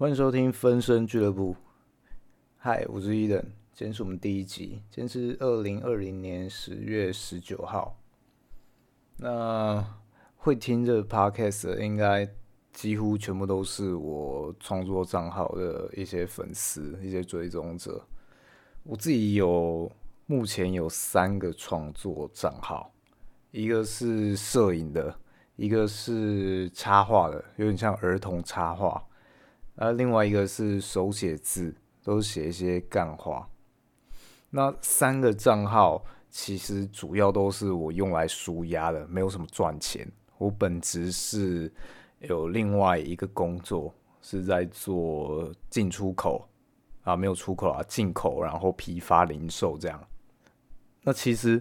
欢迎收听分身俱乐部。嗨，我是伊登，今天是我们第一集，今天是二零二零年十月十九号。那会听这 podcast 的，应该几乎全部都是我创作账号的一些粉丝、一些追踪者。我自己有目前有三个创作账号，一个是摄影的，一个是插画的，有点像儿童插画。那另外一个是手写字，都写一些干话。那三个账号其实主要都是我用来舒压的，没有什么赚钱。我本职是有另外一个工作，是在做进出口啊，没有出口啊，进口，然后批发零售这样。那其实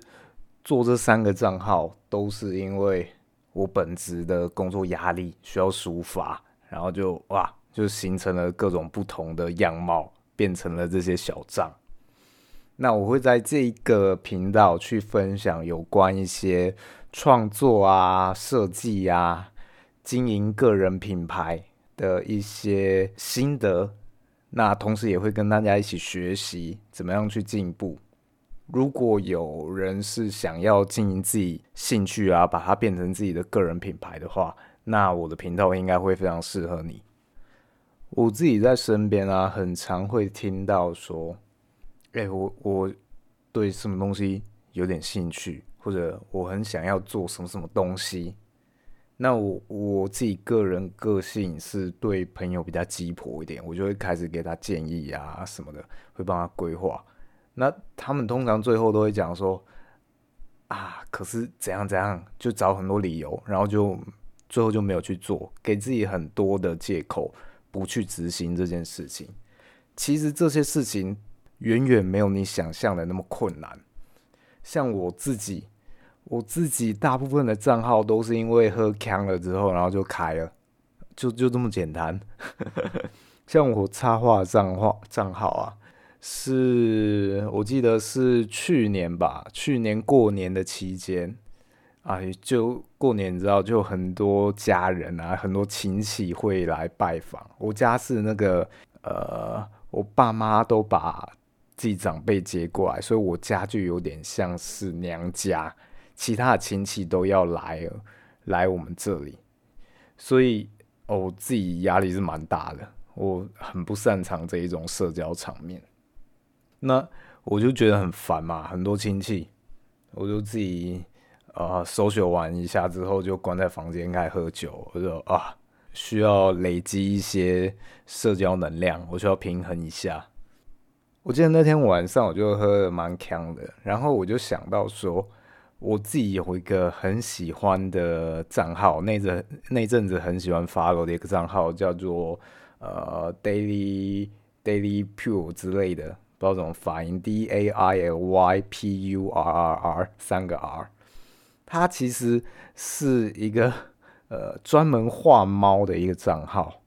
做这三个账号都是因为我本职的工作压力需要抒发，然后就哇。就形成了各种不同的样貌，变成了这些小账。那我会在这一个频道去分享有关一些创作啊、设计啊、经营个人品牌的一些心得。那同时也会跟大家一起学习怎么样去进步。如果有人是想要经营自己兴趣啊，把它变成自己的个人品牌的话，那我的频道应该会非常适合你。我自己在身边啊，很常会听到说：“哎，我我对什么东西有点兴趣，或者我很想要做什么什么东西。”那我我自己个人个性是对朋友比较鸡婆一点，我就会开始给他建议啊什么的，会帮他规划。那他们通常最后都会讲说：“啊，可是怎样怎样，就找很多理由，然后就最后就没有去做，给自己很多的借口。”不去执行这件事情，其实这些事情远远没有你想象的那么困难。像我自己，我自己大部分的账号都是因为喝呛了之后，然后就开了，就就这么简单。像我插画账号账号啊，是我记得是去年吧，去年过年的期间。啊，就过年你知道，就很多家人啊，很多亲戚会来拜访。我家是那个呃，我爸妈都把自己长辈接过来，所以我家就有点像是娘家，其他的亲戚都要来来我们这里，所以我自己压力是蛮大的。我很不擅长这一种社交场面，那我就觉得很烦嘛，很多亲戚，我就自己。啊，搜学完一下之后就关在房间开始喝酒，我就啊需要累积一些社交能量，我需要平衡一下。我记得那天晚上我就喝的蛮强的，然后我就想到说，我自己有一个很喜欢的账号，那阵那阵子很喜欢 follow 的一个账号叫做呃 daily daily pure 之类的，不知道怎么发音，d a i l y p u r r r 三个 r。它其实是一个呃专门画猫的一个账号，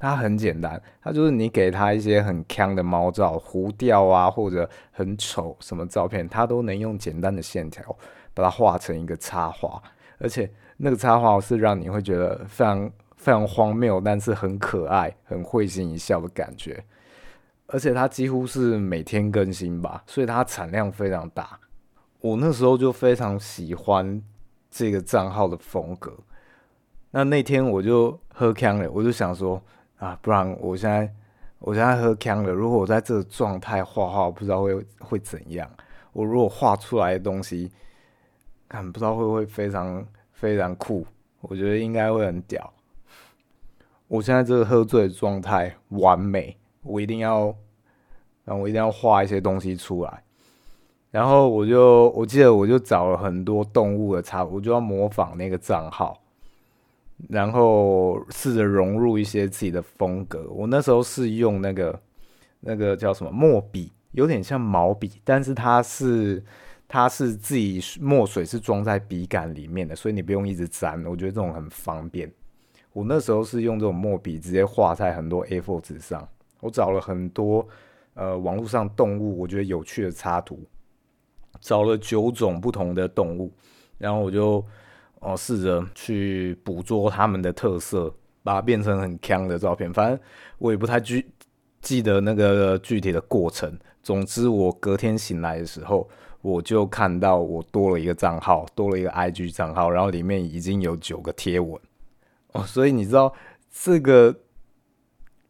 它很简单，它就是你给它一些很强的猫照、糊掉啊或者很丑什么照片，它都能用简单的线条把它画成一个插画，而且那个插画是让你会觉得非常非常荒谬，但是很可爱、很会心一笑的感觉，而且它几乎是每天更新吧，所以它产量非常大。我那时候就非常喜欢这个账号的风格。那那天我就喝康了，我就想说啊，不然我现在我现在喝康了，如果我在这个状态画画，不知道会会怎样。我如果画出来的东西，看不知道会不会非常非常酷。我觉得应该会很屌。我现在这个喝醉的状态完美，我一定要，然后我一定要画一些东西出来。然后我就我记得我就找了很多动物的插，我就要模仿那个账号，然后试着融入一些自己的风格。我那时候是用那个那个叫什么墨笔，有点像毛笔，但是它是它是自己墨水是装在笔杆里面的，所以你不用一直粘。我觉得这种很方便。我那时候是用这种墨笔直接画在很多 A4 纸上。我找了很多呃网络上动物我觉得有趣的插图。找了九种不同的动物，然后我就哦试着去捕捉它们的特色，把它变成很强的照片。反正我也不太记记得那个具体的过程。总之，我隔天醒来的时候，我就看到我多了一个账号，多了一个 IG 账号，然后里面已经有九个贴文哦。所以你知道，这个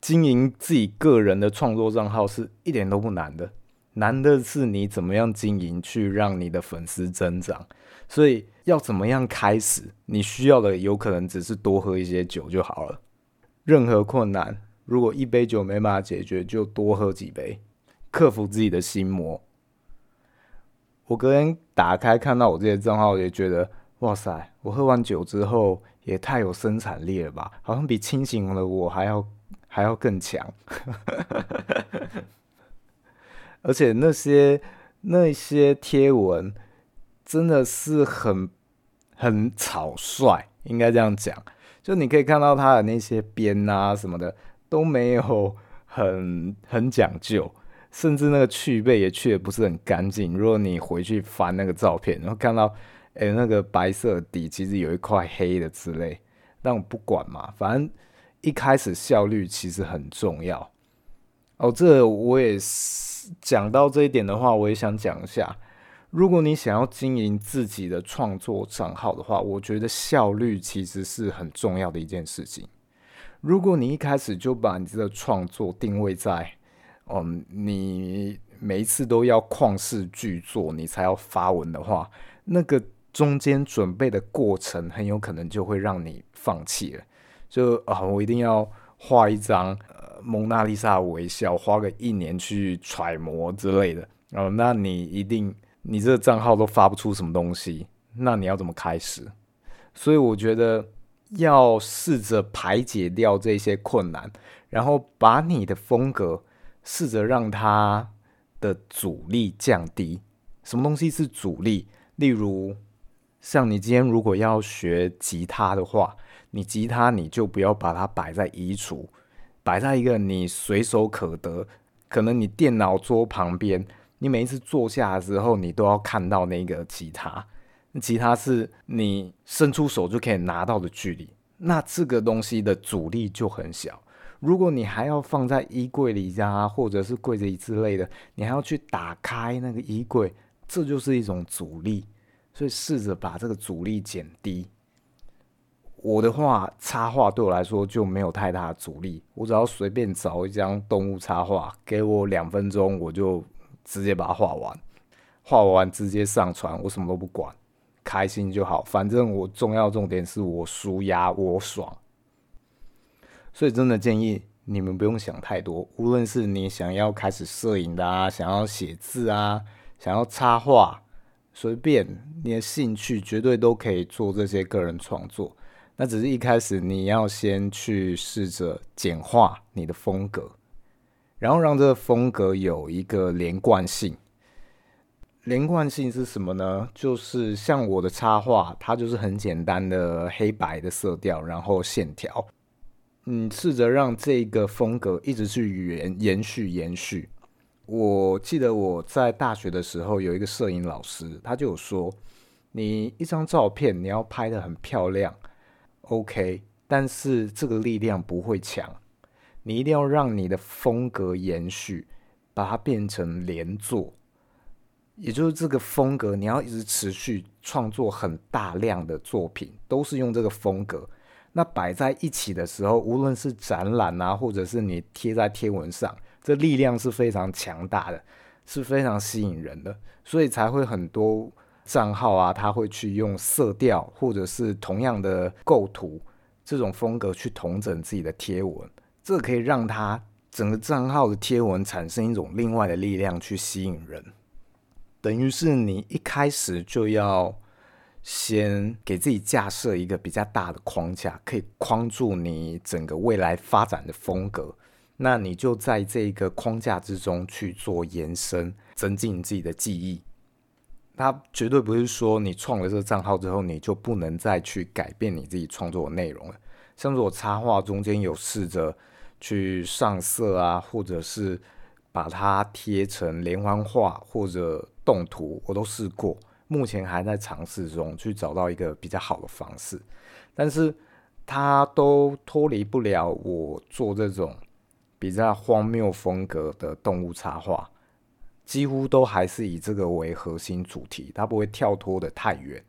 经营自己个人的创作账号是一点都不难的，难的是你怎么样经营，去让你的粉丝增长。所以要怎么样开始？你需要的有可能只是多喝一些酒就好了。任何困难，如果一杯酒没办法解决，就多喝几杯。克服自己的心魔。我隔天打开看到我这些账号，也觉得哇塞！我喝完酒之后也太有生产力了吧？好像比清醒的我还要还要更强。而且那些那些贴文真的是很很草率，应该这样讲。就你可以看到他的那些边啊什么的都没有很很讲究。甚至那个去背也去的不是很干净。如果你回去翻那个照片，然后看到，哎，那个白色底其实有一块黑的之类，但我不管嘛，反正一开始效率其实很重要。哦，这我也是讲到这一点的话，我也想讲一下。如果你想要经营自己的创作账号的话，我觉得效率其实是很重要的一件事情。如果你一开始就把你的创作定位在嗯，你每一次都要旷世巨作，你才要发文的话，那个中间准备的过程很有可能就会让你放弃了。就啊，我一定要画一张蒙娜丽莎微笑，花个一年去揣摩之类的。哦，那你一定你这个账号都发不出什么东西，那你要怎么开始？所以我觉得要试着排解掉这些困难，然后把你的风格。试着让它的阻力降低。什么东西是阻力？例如，像你今天如果要学吉他的话，你吉他你就不要把它摆在衣橱，摆在一个你随手可得，可能你电脑桌旁边，你每一次坐下的时候，你都要看到那个吉他。吉他是你伸出手就可以拿到的距离，那这个东西的阻力就很小。如果你还要放在衣柜里呀，或者是柜子里之类的，你还要去打开那个衣柜，这就是一种阻力。所以试着把这个阻力减低。我的话，插画对我来说就没有太大的阻力，我只要随便找一张动物插画，给我两分钟，我就直接把它画完。画完直接上传，我什么都不管，开心就好。反正我重要重点是我舒压，我爽。所以真的建议你们不用想太多，无论是你想要开始摄影的啊，想要写字啊，想要插画，随便你的兴趣，绝对都可以做这些个人创作。那只是一开始你要先去试着简化你的风格，然后让这个风格有一个连贯性。连贯性是什么呢？就是像我的插画，它就是很简单的黑白的色调，然后线条。嗯，试着让这个风格一直去延延续延续。我记得我在大学的时候有一个摄影老师，他就有说，你一张照片你要拍的很漂亮，OK，但是这个力量不会强，你一定要让你的风格延续，把它变成连作，也就是这个风格你要一直持续创作很大量的作品，都是用这个风格。那摆在一起的时候，无论是展览啊，或者是你贴在贴文上，这力量是非常强大的，是非常吸引人的，所以才会很多账号啊，他会去用色调或者是同样的构图这种风格去统整自己的贴文，这可以让他整个账号的贴文产生一种另外的力量去吸引人，等于是你一开始就要。先给自己架设一个比较大的框架，可以框住你整个未来发展的风格。那你就在这个框架之中去做延伸，增进自己的记忆。它绝对不是说你创了这个账号之后，你就不能再去改变你自己创作的内容了。像是我插画中间有试着去上色啊，或者是把它贴成连环画或者动图，我都试过。目前还在尝试中，去找到一个比较好的方式，但是它都脱离不了我做这种比较荒谬风格的动物插画，几乎都还是以这个为核心主题，它不会跳脱的太远。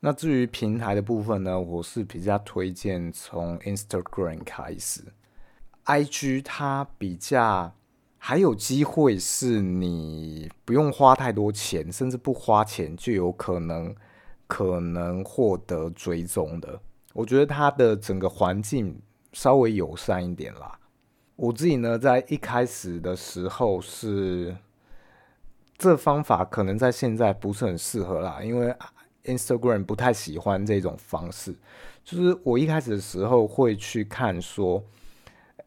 那至于平台的部分呢，我是比较推荐从 Instagram 开始，IG 它比较还有机会是你不用花太多钱，甚至不花钱就有可能可能获得追踪的。我觉得它的整个环境稍微友善一点啦。我自己呢，在一开始的时候是这方法可能在现在不是很适合啦，因为。Instagram 不太喜欢这种方式，就是我一开始的时候会去看说，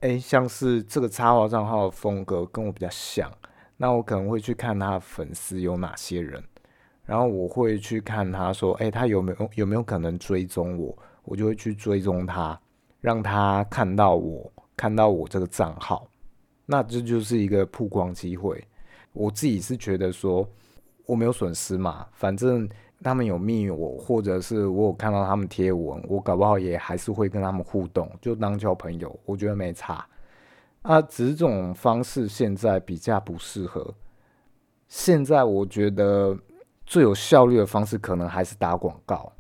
哎，像是这个插画账号的风格跟我比较像，那我可能会去看他的粉丝有哪些人，然后我会去看他说，哎，他有没有有没有可能追踪我，我就会去追踪他，让他看到我，看到我这个账号，那这就是一个曝光机会。我自己是觉得说，我没有损失嘛，反正。他们有密我，或者是我有看到他们贴文，我搞不好也还是会跟他们互动，就当交朋友，我觉得没差。啊，只是这种方式现在比较不适合。现在我觉得最有效率的方式，可能还是打广告。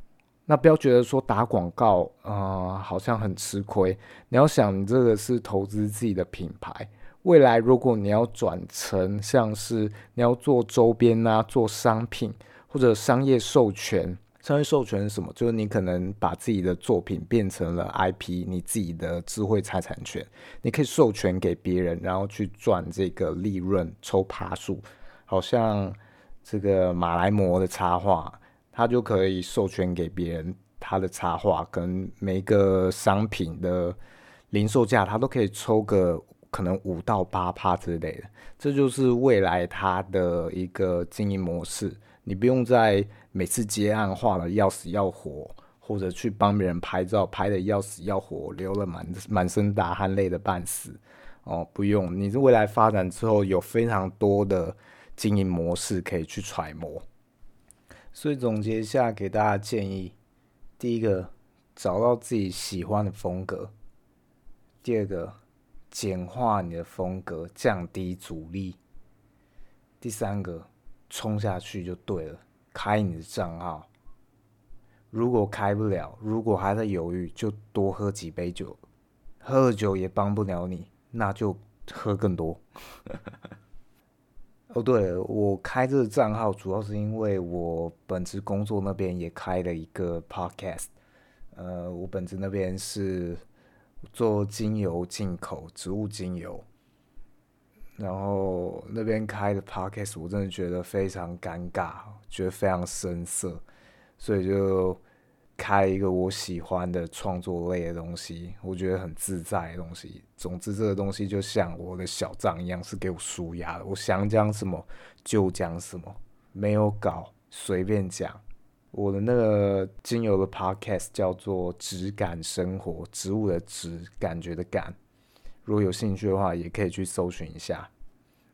那不要觉得说打广告啊，好像很吃亏。你要想，这个是投资自己的品牌，未来如果你要转成像是你要做周边啊，做商品。或者商业授权，商业授权是什么？就是你可能把自己的作品变成了 IP，你自己的智慧财产权，你可以授权给别人，然后去赚这个利润，抽爬数。好像这个马来模的插画，他就可以授权给别人他的插画，跟每个商品的零售价，他都可以抽个可能五到八趴之类的。这就是未来他的一个经营模式。你不用再每次接案画的要死要活，或者去帮别人拍照拍的要死要活，流了满满身大汗，累的半死哦，不用。你是未来发展之后有非常多的经营模式可以去揣摩。所以总结一下，给大家建议：第一个，找到自己喜欢的风格；第二个，简化你的风格，降低阻力；第三个。冲下去就对了，开你的账号。如果开不了，如果还在犹豫，就多喝几杯酒。喝了酒也帮不了你，那就喝更多。哦，对了，我开这个账号主要是因为我本职工作那边也开了一个 podcast。呃，我本职那边是做精油进口，植物精油。然后那边开的 podcast，我真的觉得非常尴尬，觉得非常生涩，所以就开一个我喜欢的创作类的东西，我觉得很自在的东西。总之，这个东西就像我的小账一样，是给我舒压的。我想讲什么就讲什么，没有稿，随便讲。我的那个精油的 podcast 叫做“质感生活”，植物的质，感觉的感。如果有兴趣的话，也可以去搜寻一下。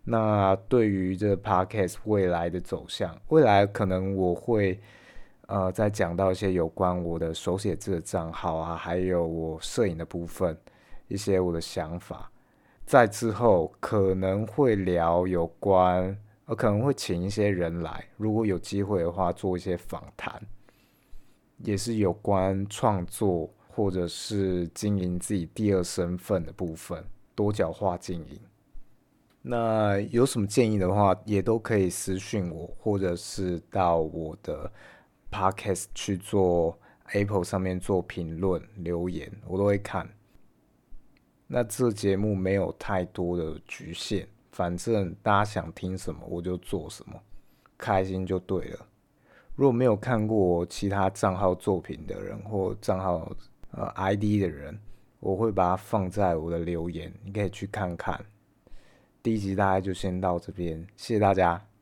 那对于这个 podcast 未来的走向，未来可能我会呃再讲到一些有关我的手写字的账号啊，还有我摄影的部分，一些我的想法。在之后可能会聊有关，呃，可能会请一些人来，如果有机会的话，做一些访谈，也是有关创作。或者是经营自己第二身份的部分，多角化经营。那有什么建议的话，也都可以私信我，或者是到我的 podcast 去做 Apple 上面做评论留言，我都会看。那这节目没有太多的局限，反正大家想听什么我就做什么，开心就对了。如果没有看过我其他账号作品的人或账号，呃，ID 的人，我会把它放在我的留言，你可以去看看。第一集大概就先到这边，谢谢大家。